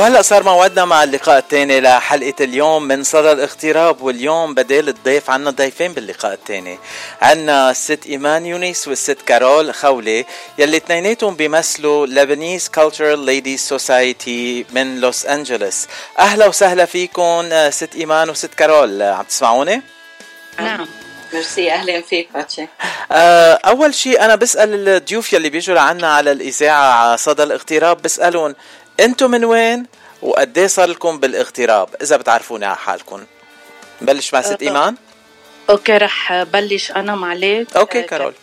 وهلا صار موعدنا مع اللقاء الثاني لحلقة اليوم من صدى الاغتراب واليوم بدال الضيف عنا ضيفين باللقاء الثاني. عنا الست إيمان يونس والست كارول خولي يلي اثنيناتهم بيمثلوا Lebanese Cultural Ladies Society من لوس انجلوس أهلا وسهلا فيكم ست إيمان وست كارول. عم تسمعوني؟ نعم. ميرسي أهلا فيك باتشي. آه، أول شيء أنا بسأل الضيوف يلي بيجوا لعنا على الإذاعة صدى الاغتراب بسألهم أنتم من وين وقد إيه صار لكم بالاغتراب؟ إذا بتعرفوني على حالكم. نبلش مع ست إيمان؟ okay رح بلش أنا معليك okay كارول.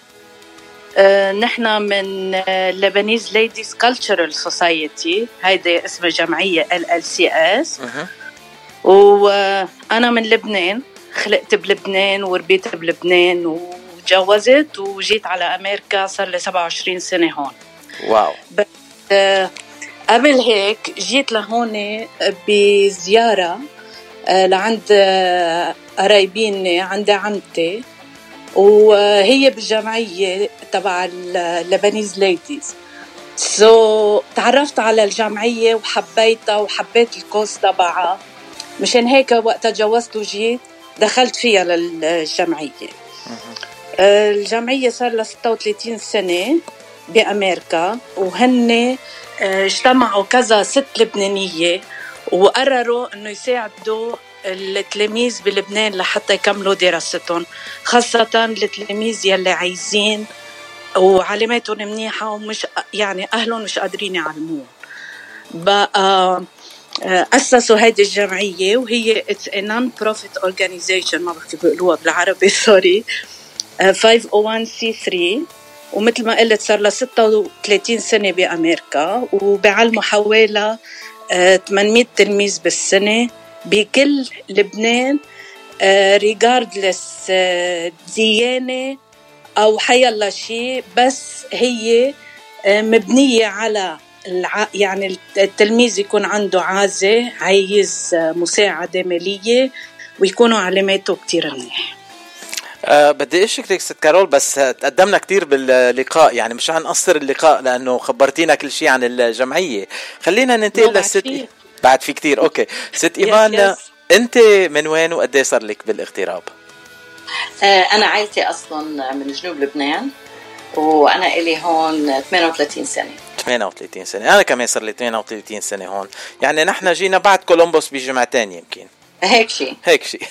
آه نحن من Lebanese Ladies Cultural Society هيدي اسمها جمعية LLCS وأنا من لبنان. خلقت بلبنان وربيت بلبنان وتجوزت وجيت على أمريكا صار لي 27 سنة هون. wow. بس آه قبل هيك جيت لهون بزيارة آه، لعند آه، قرايبيني عند عمتي وهي بالجمعية تبع ال Lebanese Ladies so, so, تعرفت على الجمعية وحبيتها وحبيت ال cause تبعها. مشان هيك وقت تجوزت وجيت دخلت فيها للجمعية آه، الجمعية صار لها 36 سنة. بأمريكا وهن آه، اجتمعوا كذا ست لبنانية وقرروا إنه يساعدوا التلاميذ بلبنان لحتى يكملوا دراستهم خاصة التلاميذ يلي عايزين وعلاماتهم منيحة ومش يعني أهلهم مش قادرين يعلموهم. بقى آه، أسسوا هيدي الجمعية وهي it's a non-profit organization ما بعرف بيقولوها بالعربي سوري 501c3 ومثل ما قلت صار لها 36 سنة بأمريكا وبيعلموا حوالي 800 آه، تلميذ بالسنة بكل لبنان ريجاردلس آه، ديانة أو حيالله شيء بس هي آه، مبنية على الع... يعني التلميذ يكون عنده عازة عايز مساعدة مالية ويكونوا علاماته كتير منيح. أه بدي أشكرك ست كارول بس تقدمنا كثير باللقاء يعني مش حنقصر اللقاء لأنه خبرتينا كل شيء عن الجمعية. خلينا ننتقل للست بعد في كثير okay. ست ايمان أنت من وين وقد إيه صار لك بالاغتراب؟ آه أنا عائلتي أصلا من جنوب لبنان وأنا إلي هون 38 سنة. 38 سنة. أنا كمان صار لي 38 سنة هون. يعني نحن جينا بعد كولومبوس بجمعتين يمكن. هيك شيء هيك شيء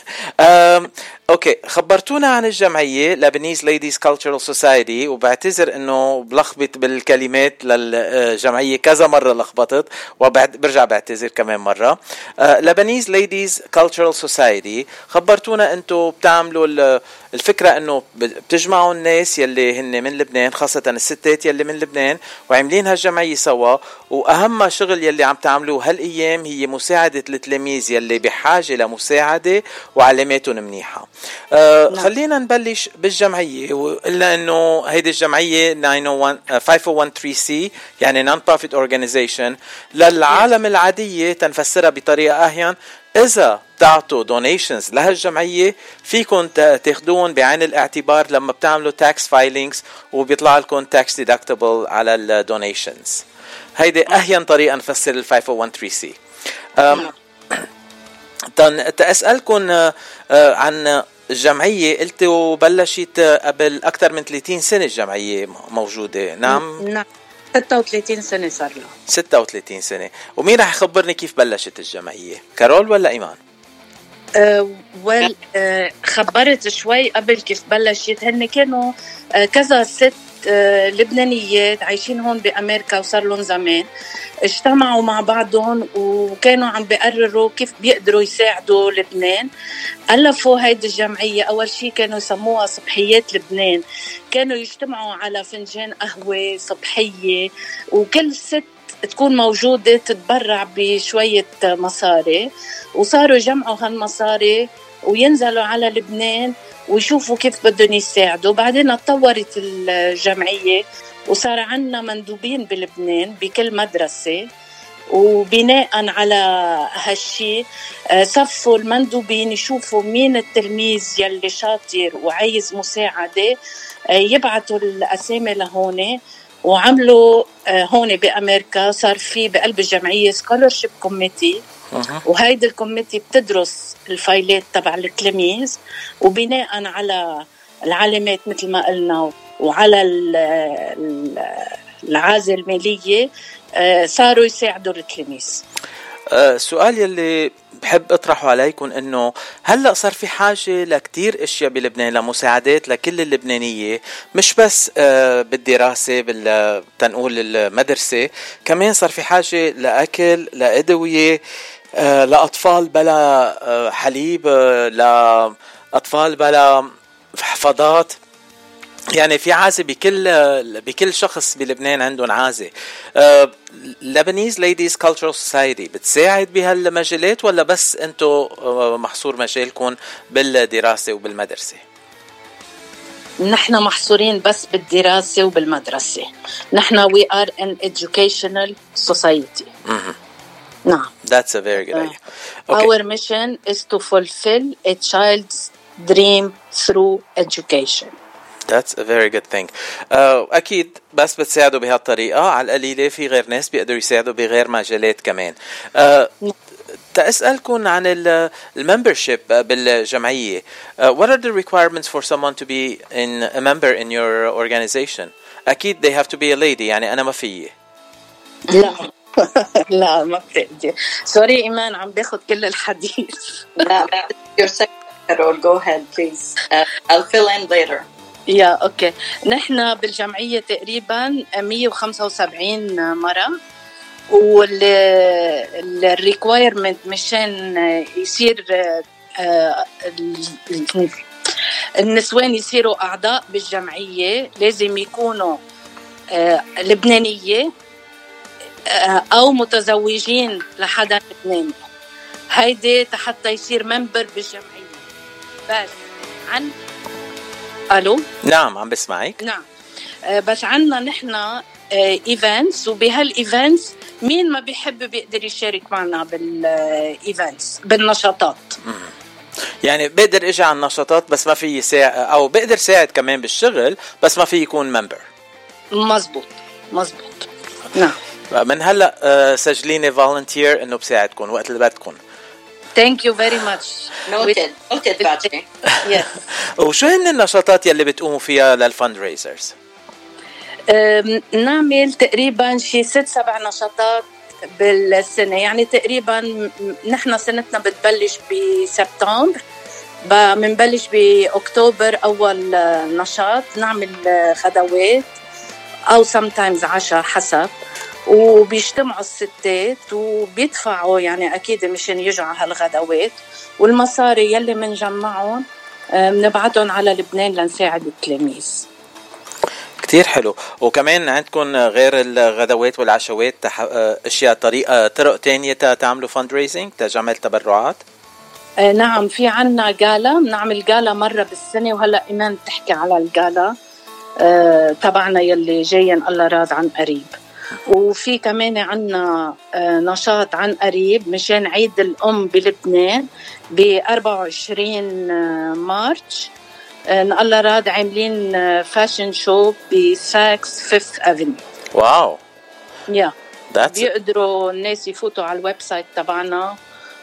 okay خبرتونا عن الجمعية Lebanese Ladies Cultural Society وبعتذر إنه بلخبط بالكلمات للجمعية كذا مرة لخبطت وبرجع بعتذر كمان مرة. Lebanese Ladies Cultural Society خبرتونا أنتم بتعملوا الفكرة إنه بتجمعوا الناس يلي هن من لبنان خاصة الستات يلي من لبنان وعاملين هالجمعية سوا. وأهم شغل يلي عم تعملوه هالأيام هي مساعدة التلاميذ يلي بحاجة لمساعده وعلاماتهم منيحة. آه نعم. خلينا نبلش بالجمعية. وقلنا إنه هيدي الجمعية 901 5013 C يعني non-profit organization للعالم العادية تنفسرها بطريقة أهين. إذا بتعطوا donations لهالجمعية فيكم تاخذون بعين الاعتبار لما بتعملوا tax filings وبيطلع لكم tax deductible على ال donations هيدي أهين طريقة نفسر ال 5013 C. اسالكم آه، عن الجمعية. قلتوا بلشت قبل أكثر من 30 سنة الجمعية موجودة. نعم؟ نعم. 36 سنة صار له. 36 سنة. ومين رح يخبرني كيف بلشت الجمعية؟ كارول ولا إيمان؟ أه وال أه خبرت شوي قبل كيف بلشت. هن كانوا أه كذا ست لبنانيات عايشين هون بأمريكا وصار لهم زمان. اجتمعوا مع بعضهم وكانوا عم بيقرروا كيف بيقدروا يساعدوا لبنان. ألفوا هيدي الجمعية أول شيء كانوا يسموها صبحيات لبنان. كانوا يجتمعوا على فنجان قهوة صبحية وكل ست تكون موجودة تتبرع بشوية مصاري. وصاروا يجمعوا هالمصاري وينزلوا على لبنان. ويشوفوا كيف بدهم يساعدوا. بعدين تطورت الجمعية وصار عندنا مندوبين بلبنان بكل مدرسة وبناء على هالشيء آه، صفوا المندوبين يشوفوا مين التلميذ يلي شاطر وعايز مساعدة آه، يبعثوا الأسامي لهون وعملوا آه، هون بأمريكا. صار في بقلب الجمعية scholarship committee وهيدي الكوميتي بتدرس الفايلات تبع التلاميذ وبناء على العلامات مثل ما قلنا وعلى العازة المالية آه، صاروا يساعدوا التلاميذ السؤال آه، يلي بحب أطرحه عليكم إنه هلأ صار في حاجة لكتير أشياء بلبنان لمساعدات لكل اللبنانية مش بس آه، بالدراسة بال تنقول المدرسة كمان صار في حاجة لأكل لأدوية لاطفال بلا حليب لاطفال بلا حفاضات يعني في عازه بكل بكل شخص بلبنان عندهم عازه Lebanese Ladies Cultural Society بتساعد بهالمجالات ولا بس أنتم آه، محصور مجالكم بالدراسة وبالمدرسة؟ نحن محصورين بس بالدراسة وبالمدرسة. نحن we are an educational society. نعم that's a very good idea okay. our mission is to fulfill a child's dream through education That's a very good thing. Uh, أكيد بس بتساعدوا بهالطريقة على القليلة في غير ناس بيقدروا يساعدوا بغير مجالات كمان. Uh, تأسألكم عن الممبرشيب بالجمعية. Uh, what are the requirements for someone to be in a member in your organization? أكيد they have to be a lady يعني أنا ما فيي. لا لا ما بتقدر. sorry إيمان عم باخذ كل الحديث. لا your second Carol go ahead please. Uh, I'll fill in later. yeah okay نحن بالجمعية تقريبا 175 مرة وال requirement مشان يصير آه، النسوان يصيروا أعضاء بالجمعية لازم يكونوا آه، لبنانية أو متزوجين لحدا لبناني هيدي حتى يصير member بالجمعية. بس عن hello? نعم عم بسمعك. نعم. آه، بس عندنا نحن events وبهال events مين ما بيحب بيقدر يشارك معنا بال events بالنشاطات. يعني بقدر أجي على النشاطات بس ما في ساعد أو بقدر ساعد كمان بالشغل بس ما في يكون member مزبوط مزبوط. نعم. من هلا آه، سجليني volunteer إنه بساعدكم وقت اللي بدكم Thank you very much. Noted. Noted, Patrick. yes. وشو هن النشاطات يلي بتقوموا فيها لل fundraisers؟ نعمل تقريبا شي ست سبع نشاطات بالسنة يعني تقريبا نحن سنتنا بتبلش بسبتمبر بنبلش بأكتوبر أول نشاط نعمل خدوات أو sometimes عشاء حسب وبيجتمعوا الستات وبيدفعوا يعني أكيد مشان يجوا على هالغدوات. والمصاري يلي بنجمعهم آه، بنبعتهم على لبنان لنساعد التلاميذ. كتير حلو. وكمان عندكم غير الغدوات والعشوات. آه، أشياء طريقة طرق تانية تعملوا fundraising تجمع تبرعات؟ آه نعم في عنا gala بنعمل gala مرة بالسنة وهلأ إيمان بتحكي على ال gala آه تبعنا يلي جايين الله راد عن قريب. وفي كمان عنا آه، نشاط عن قريب مشان عيد الأم بلبنان ب 24 آه، March. آه، الله راد عاملين fashion show ب Saks Fifth Avenue wow. Yeah بيقدروا الناس يفوتوا على ال website تبعنا.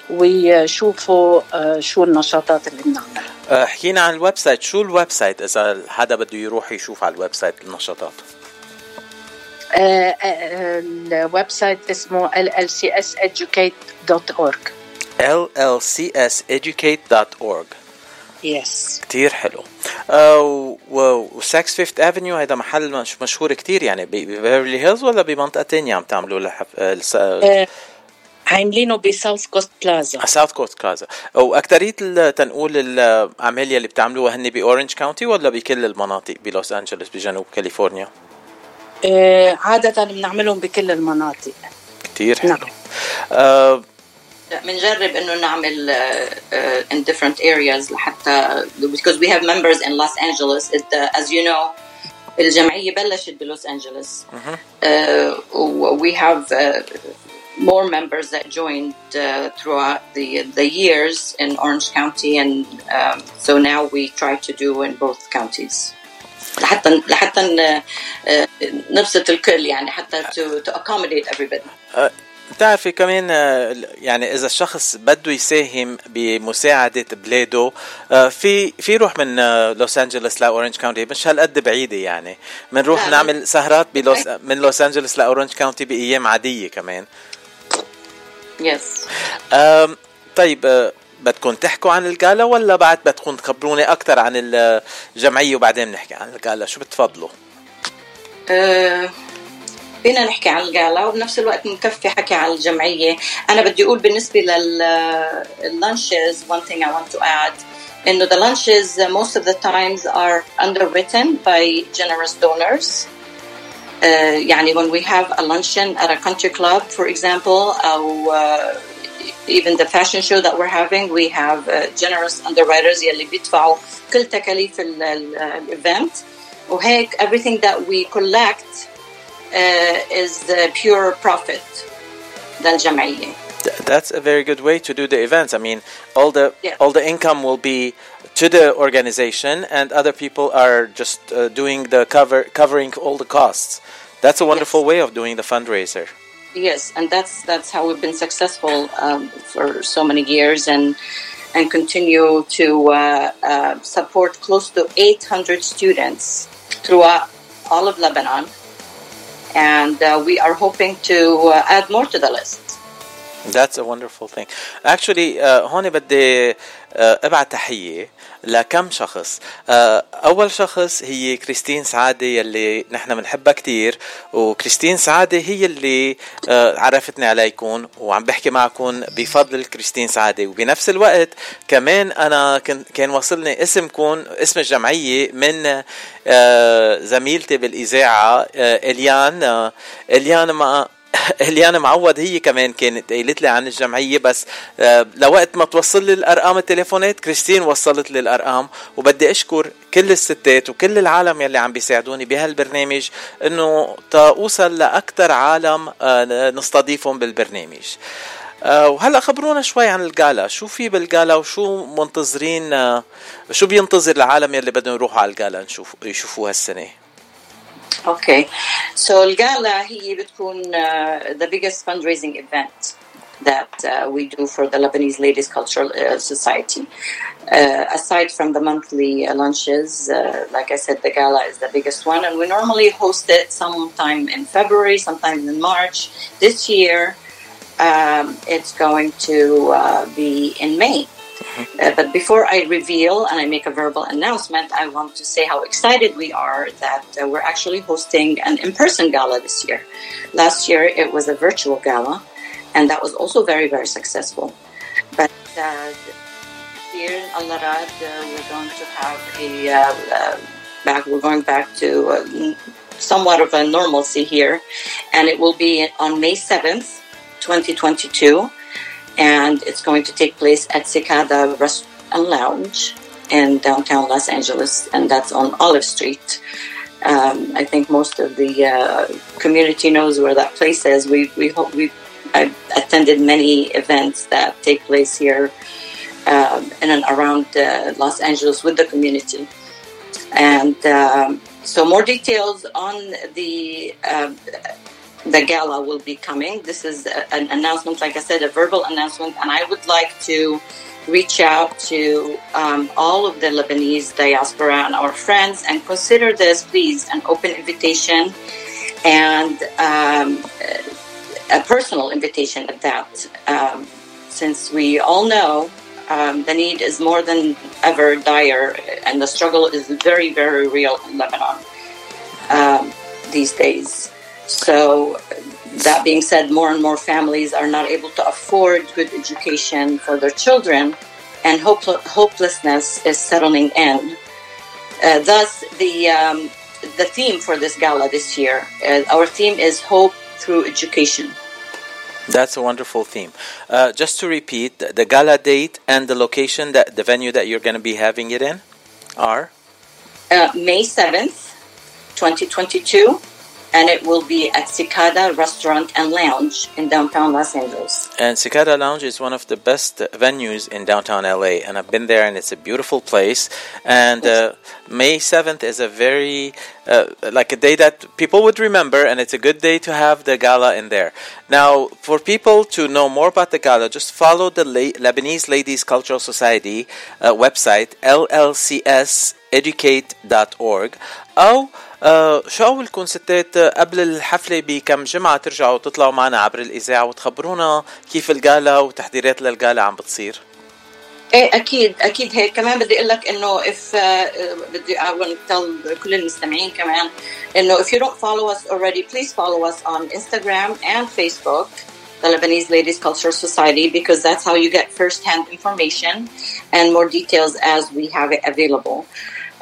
ويشوفوا شو النشاطات اللي بنعملها. حكينا عن ال website شو ال website إذا حدا بده يروح يشوف على ال website النشاطات ال website اسمه llcseducate.org llcseducate.org yes كتير حلو. آه و Saks Fifth Avenue هذا محل مش مشهور كتير يعني ببيفرلي هيلز ولا بمنطقه تانية عم تعملوا لحف... آه عاملينه ب South Coast Plaza South Coast Plaza واكثريه تنقول الأعمال اللي بتعملوها هن ب Orange County ولا بكل المناطق بلوس أنجلوس بجنوب كاليفورنيا؟ آه، عادة بنعملهم بكل المناطق. كثير حلو. نعم. آه بنجرب إنه نعمل uh, uh, in different areas لحتى because we have members in Los Angeles. It, uh, as you know الجمعية بلشت بلوس أنجلوس. uh, we have uh, more members that joined uh, throughout the the years in Orange County and um, so now we try to do in both counties. لحتى لحتى نبسط الكل يعني حتى to, to accommodate everybody. بتعرفي كمان يعني إذا الشخص بده يساهم بمساعدة بلاده في في روح من لوس انجلوس ل Orange County مش هالقد بعيدة يعني. بنروح نعمل سهرات بلوس من لوس انجلوس ل Orange County بأيام عادية كمان. yes طيب بدكم تحكوا عن ال gala ولا بعد بدكم تخبروني أكثر عن الجمعية وبعدين نحكي عن ال gala شو بتفضلوا؟ أه فينا نحكي عن الجالا وبنفس الوقت نكفي حكي عن الجمعية. أنا بدي أقول بالنسبة لللانشز one thing I want to add إنه the lunches most of the times are underwritten by generous donors. يعني when we have a luncheon at a country club for example أو uh, even the fashion show that we're having we have uh, generous underwriters يلي بيدفعوا كل تكاليف الايفنت وهيك everything that we collect uh, is the pure profit للجمعية. That's a very good way to do the events. I mean, all the yeah. all the income will be to the organization, and other people are just uh, doing the cover covering all the costs. That's a wonderful yes. way of doing the fundraiser. Yes, and that's that's how we've been successful um, for so many years, and and continue to uh, uh, support close to 800 students throughout all of Lebanon and uh, we are hoping to uh, add more to the list. That's a wonderful thing. Actually, uh, هون بدي ابعت تحيه لكم شخص؟ أول شخص هي كريستين سعادة يلي نحن بنحبها كتير وكريستين سعادة هي اللي عرفتني عليكم وعم بحكي معكم بفضل كريستين سعادة. وبنفس الوقت كمان أنا كان وصلني اسمكم اسم الجمعية من زميلتي بالإذاعة إليان إليان ما اليانا معوض هي كمان كانت قايلت لي عن الجمعية بس لوقت ما توصل لي الأرقام التليفونات كريستين وصلت لي الأرقام وبدي أشكر كل الستات وكل العالم يلي عم بيساعدوني بهالبرنامج إنه اوصل لاكثر عالم نستضيفهم بالبرنامج. وهلأ خبرونا شوي عن الجالا شو في بالجالا وشو منتظرين شو بينتظر العالم يلي بدهم يروحوا على الجالا نشوف يشوفوها السنة Okay, so الجالا هي بتكون uh, the biggest fundraising event that uh, we do for the Lebanese Ladies Cultural uh, Society. Uh, aside from the monthly uh, lunches, uh, like I said, the gala is the biggest one, and we normally host it sometime in February, sometimes in March. This year, um, it's going to be in May. Uh, but before I reveal and I make a verbal announcement, I want to say how excited we are that uh, we're actually hosting an in person gala this year. Last year it was a virtual gala, and that was also very, very successful. But uh, here in Al Arad, uh, we're going to have a uh, back, we're going back to somewhat of a normalcy here, and it will be on May 7th, 2022 and it's going to take place at Cicada Restaurant and Lounge in downtown Los Angeles, and that's on Olive Street. Um, I think most of the uh, community knows where that place is. We we hope we I've attended many events that take place here um, in and around uh, Los Angeles with the community, and um, so more details on the uh, the gala will be coming. This is an announcement, like I said, a verbal announcement, and I would like to reach out to um, all of the Lebanese diaspora and our friends and consider this, please, an open invitation and um, a personal invitation at that. Um, since we all know um, the need is more than ever dire and the struggle is very, very real in Lebanon um, these days. So, that being said, more and more families are not able to afford good education for their children, and hope- hopelessness is settling in. Uh, thus, the um, the theme for this gala this year, uh, our theme is hope through education. That's a wonderful theme. Uh, just to repeat, the gala date and the location that the venue that you're going to be having it in are uh, May 7th, 2022 and it will be at Cicada Restaurant and Lounge in downtown Los Angeles. And Cicada Lounge is one of the best venues in downtown LA, and I've been there, and it's a beautiful place. And uh, May seventh is a very uh, like a day that people would remember, and it's a good day to have the gala in there. Now, for people to know more about the gala, just follow the La- Lebanese Ladies Cultural Society uh, website llcseducate.org أو آه شو أول كونستات قبل الحفلة بكم جمعة ترجعوا تطلعوا معنا عبر الإذاعة وتخبرونا كيف الجالا وتحضيرات للجالا عم بتصير إيه أكيد أكيد هيك كمان بدي أقول لك انه uh, بدي اول tell كل المستمعين كمان انه if you don't follow us already please follow us on Instagram and Facebook the Lebanese Ladies Cultural Society because that's how you get first-hand information and more details as we have it available.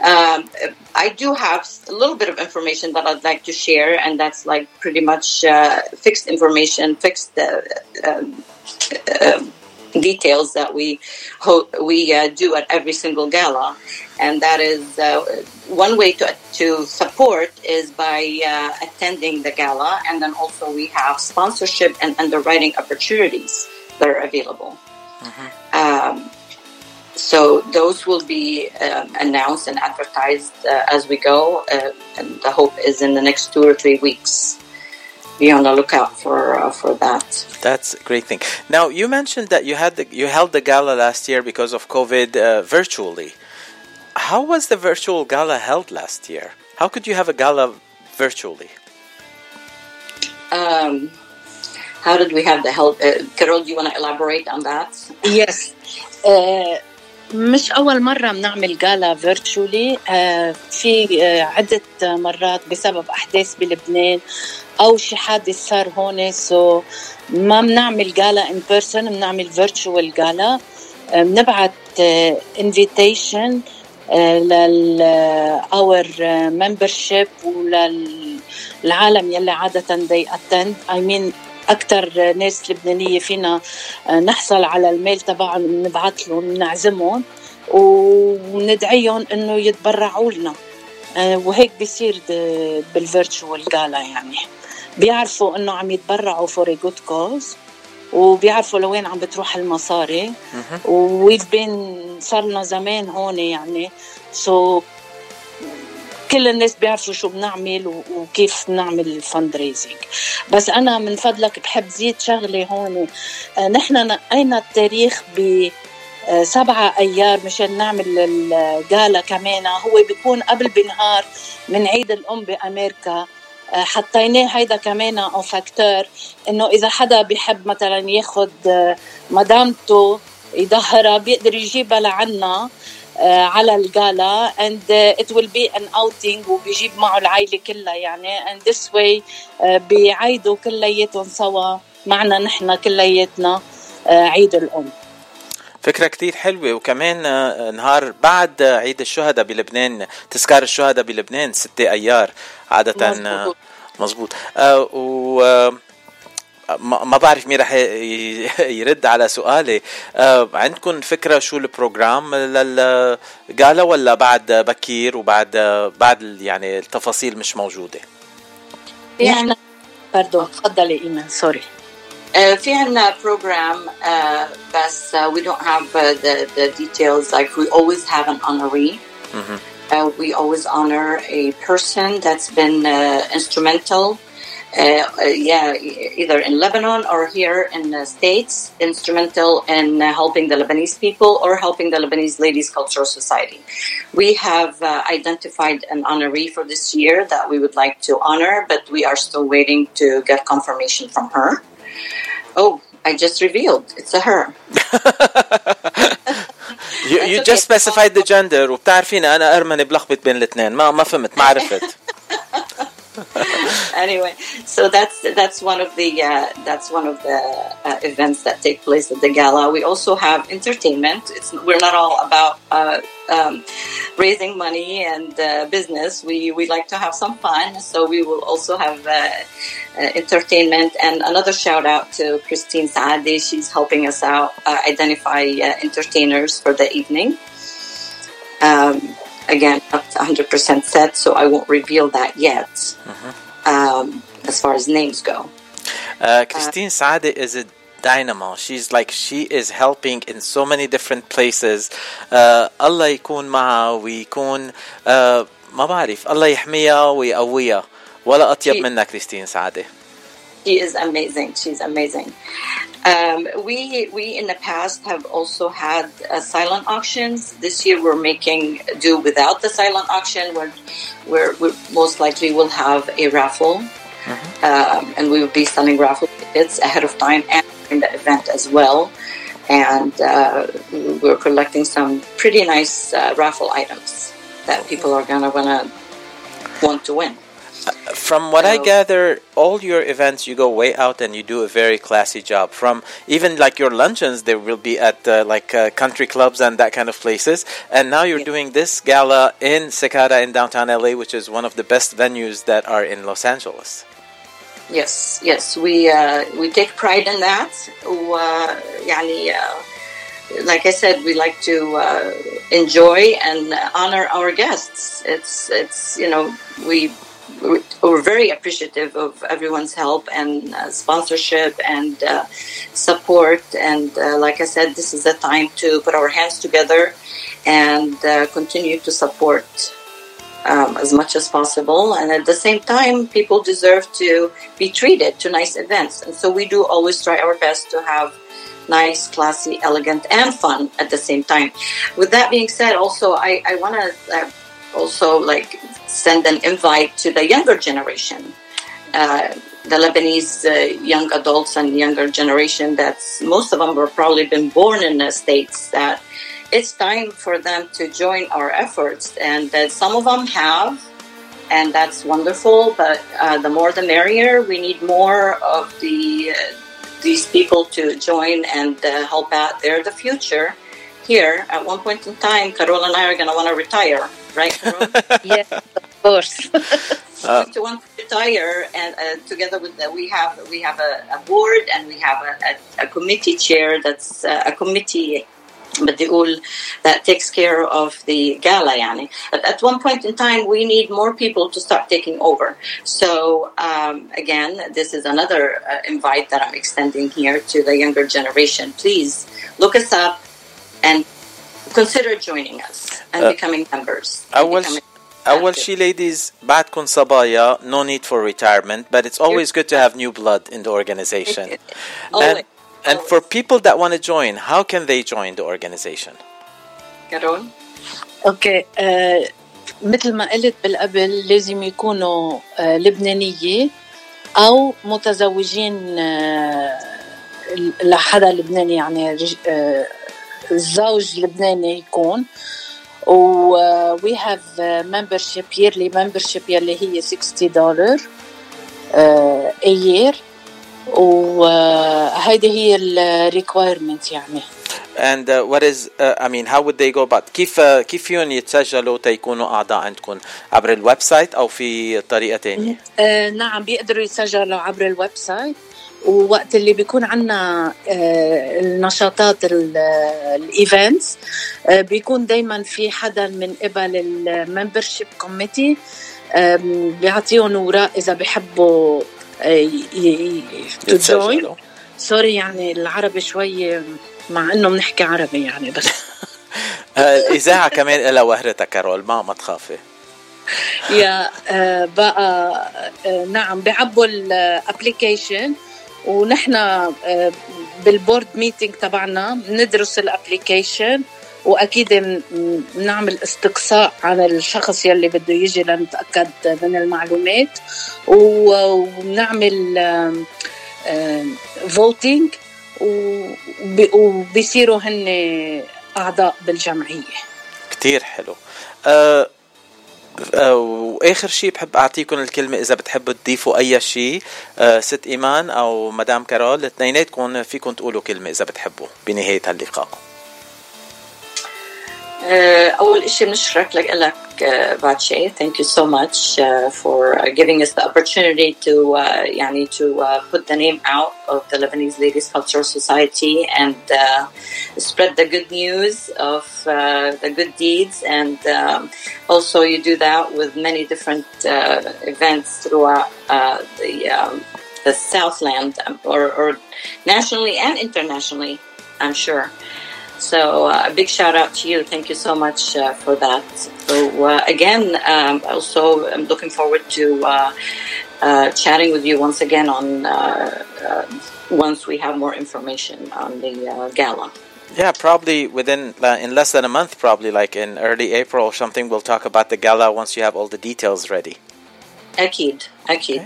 Um, I do have a little bit of information that I'd like to share, and that's like pretty much uh, fixed information, fixed uh, um, uh, details that we ho- we uh, do at every single gala, and that is uh, one way to to support is by uh, attending the gala, and then also we have sponsorship and underwriting opportunities that are available. Mm-hmm. Um, so those will be um, announced and advertised uh, as we go, uh, and the hope is in the next two or three weeks. Be on the lookout for uh, for that. That's a great thing. Now you mentioned that you had the, you held the gala last year because of COVID uh, virtually. How was the virtual gala held last year? How could you have a gala virtually? Um, how did we have the help? Uh, Carol, do you want to elaborate on that? Yes. Uh, مش أول مرة بنعمل جالا فيرتشولي آه في آه عدة مرات بسبب أحداث بلبنان أو شي حادث صار هون so ما بنعمل gala in person بنعمل virtual gala بنبعت invitation لل our membership وللعالم يلي عادة they attend. I mean أكثر ناس لبنانية فينا نحصل على ال mail تبعهم نبعث لهم نعزمهم وندعيهم إنه يتبرعوا لنا. وهيك بيصير بال virtual gala يعني. بيعرفوا إنه عم يتبرعوا for good cause وبيعرفوا لوين عم بتروح المصاري. we've been صار لنا زمان هون يعني. so so كل الناس بيعرفوا شو بنعمل وكيف بنعمل ال fundraising بس أنا من فضلك بحب زيد شغلة هون. آه، نحن نقينا التاريخ ب آه، سبعة أيار مشان نعمل الجالا كمان. هو بيكون قبل بنهار من عيد الأم بأمريكا. آه، حطيناه هيدا كمان أو فاكتور إنه إذا حدا بيحب مثلا ياخذ مدامته يظهرها بيقدر يجيبها لعنا. على الجالا and uh, it will be an outing وبيجيب معه العائلة كلها يعني. And this way uh, بيعيدوا كلياتهم سوا. معنا نحن كلياتنا عيد الأم. فكرة كتير حلوة. وكمان نهار بعد عيد الشهداء بلبنان تذكار الشهداء بلبنان ستة أيار. عادة مزبوط, مزبوط. آه و ما بعرف مين رح يرد على سؤالي. آه عندكم فكرة شو البروجرام؟ للجالا ولا بعد بكير وبعد بعد يعني التفاصيل مش موجودة؟ يعني باردون تفضلي إيمان سوري Uh, في عنا program uh, بس uh, we don't have uh, the, the details. Like we always have an honoree. mm-hmm. uh, we always honor a person that's been uh, instrumental. yeah, either in Lebanon or here in the States, instrumental in uh, helping the Lebanese people or helping the Lebanese Ladies Cultural Society. We have uh, identified an honoree for this year that we would like to honor, but we are still waiting to get confirmation from her. Oh, I just revealed it's a her. you, you okay. just specified the gender وبتعرفين انا ارمني بلخبط بين الاثنين ما ما فهمت ما عرفت anyway, so that's that's one of the uh, that's one of the uh, events that take place at the gala. We also have entertainment. It's we're not all about uh, um, raising money and uh, business. We we like to have some fun, so we will also have uh, uh, entertainment. And another shout out to Christine Saadi. She's helping us out identify entertainers for the evening. Um, again, not 100% set, so I won't reveal that yet mm-hmm. um, as far as names go. Uh, Christine uh, Saade is a dynamo. She's like, she is helping in so many different places. Uh, الله يكون معها ويكون uh, ما بعرف الله يحميها ويقويها ولا أطيب منها كريستين سعادة. She is amazing. She's amazing. Um, we we in the past have also had uh, silent auctions. This year we're making do without the silent auction. Where where we most likely will have a raffle, mm-hmm. um, and we will be selling raffle tickets ahead of time and in the event as well. And uh, we're collecting some pretty nice uh, raffle items that people are gonna wanna want to win. From what I gather, all your events you go way out and you do a very classy job. From even like your luncheons, there will be at uh, like uh, country clubs and that kind of places. And now you're yeah. doing this gala in Secara in downtown LA, which is one of the best venues that are in Los Angeles. Yes, yes, we uh, we take pride in that. يعني, uh, like I said, we like to uh, enjoy and honor our guests. It's it's you know we we're very appreciative of everyone's help and uh, sponsorship and uh, support. And uh, like I said, this is the time to put our hands together and uh, continue to support um, as much as possible. And at the same time, people deserve to be treated to nice events. And so we do always try our best to have nice, classy, elegant, and fun at the same time. With that being said, also, I, I want to uh, also like send an invite to the younger generation, uh, the Lebanese uh, young adults and younger generation. That's most of them were probably been born in the states. That it's time for them to join our efforts, and that some of them have. And that's wonderful, but uh, the more the merrier. We need more of the uh, these people to join and uh, help out. They're the future here. At one point in time, Carol and I are going to want to retire right? yes, of course. uh, to want to retire, and uh, together with the, we have we have a, a board and we have a, a, a committee chair that's uh, a committee but all that takes care of the gala yani. But at one point in time we need more people to start taking over. So um, again, this is another uh, invite that I'm extending here to the younger generation. Please look us up and consider joining us and uh, becoming members. أول أول شيء ladies بعدكم صبايا no need for retirement but it's always good to have new blood in the organization. and, and for people that want to join how can they join the organization? كارول اوكي uh, مثل ما قلت بالقبل لازم يكونوا uh, لبنانيه او متزوجين uh, لحدا لبناني يعني الزوج لبناني يكون. و we have membership yearly membership يلي هي 60 دولار a year وهيدي هي ال requirement يعني. And uh, what is uh, I mean how would they go about كيف uh, كيف فيهم يتسجلوا تيكونوا أعضاء عندكم؟ عبر ال website أو في طريقة ثانية؟ uh, نعم بيقدروا يتسجلوا عبر ال website. ووقت اللي بيكون عندنا آه، النشاطات ال events آه، بيكون دائما في حدا من قبل ال membership committee بيعطيهم اوراق إذا بحبوا ت join sorry يعني العربي شوي مع إنه بنحكي عربي يعني بس. الاذاعه كمان لها وهرتها كارول ما ما تخافي. yeah آه، بقى نعم بعبوا ال application ونحن آه، بال board meeting تبعنا بندرس ال application وأكيد بنعمل استقصاء عن الشخص يلي بده يجي لنتأكد من المعلومات وبنعمل فوتينج وبيصيروا هن أعضاء بالجمعية. كثير حلو. أه واخر شيء بحب اعطيكم الكلمة إذا بتحبوا تضيفوا أي شيء ست إيمان أو مدام كارول اثنيناتكم فيكم تقولوا كلمة إذا بتحبوا. بنهاية هاللقاء. اول شيء بنشكرك لك Bache. Thank you so much uh, for uh, giving us the opportunity to uh, yani, to uh, put the name out of the Lebanese Ladies Cultural Society and uh, spread the good news of uh, the good deeds. And um, also, you do that with many different events throughout the um, the Southland or, or nationally and internationally. I'm sure. So uh, a big shout out to you. Thank you so much uh, for that. So uh, again, um, also I'm looking forward to uh, uh, chatting with you once again on uh, once we have more information on the gala. Yeah, probably within in less than a month, probably like in early April or something. We'll talk about the gala once you have all the details ready. Akid, akid. Okay.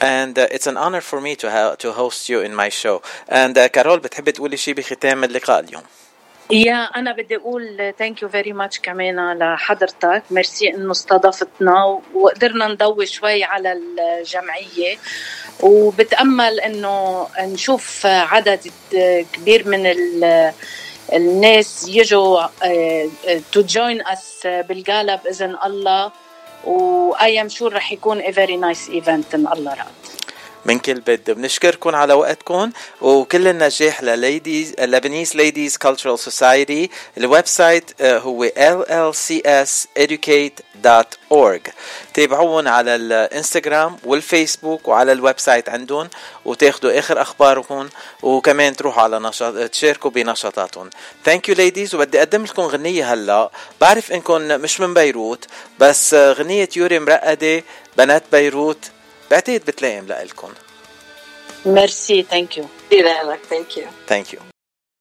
and uh, it's an honor for me to ha- to host you in my show. And uh, كارول بتحبي تقولي شيء بختام اللقاء اليوم؟ yeah أنا بدي أقول thank you very much كمان لحضرتك ميرسي إنه استضفتنا وقدرنا نضوي شوي على الجمعية. وبتأمل إنه نشوف عدد كبير من الناس يجوا to join us بال gala باذن الله. و I'm sure رح يكون a very nice event إن الله راد من كل بد بنشكركم على وقتكم وكل النجاح لل ladies Lebanese Ladies Cultural Society ال website هو llcseducate.org تابعوهم على الانستغرام والفيسبوك وعلى ال website عندهم وتاخذوا آخر أخباركم وكمان تروحوا على نشاط تشاركوا بنشاطاتهم. thank you ladies وبدي أقدم لكم غنية هلأ. بعرف إنكم مش من بيروت بس غنية يوري مرقدة بنات بيروت. بعتقد بتلائم لكم merci thank you thank you thank you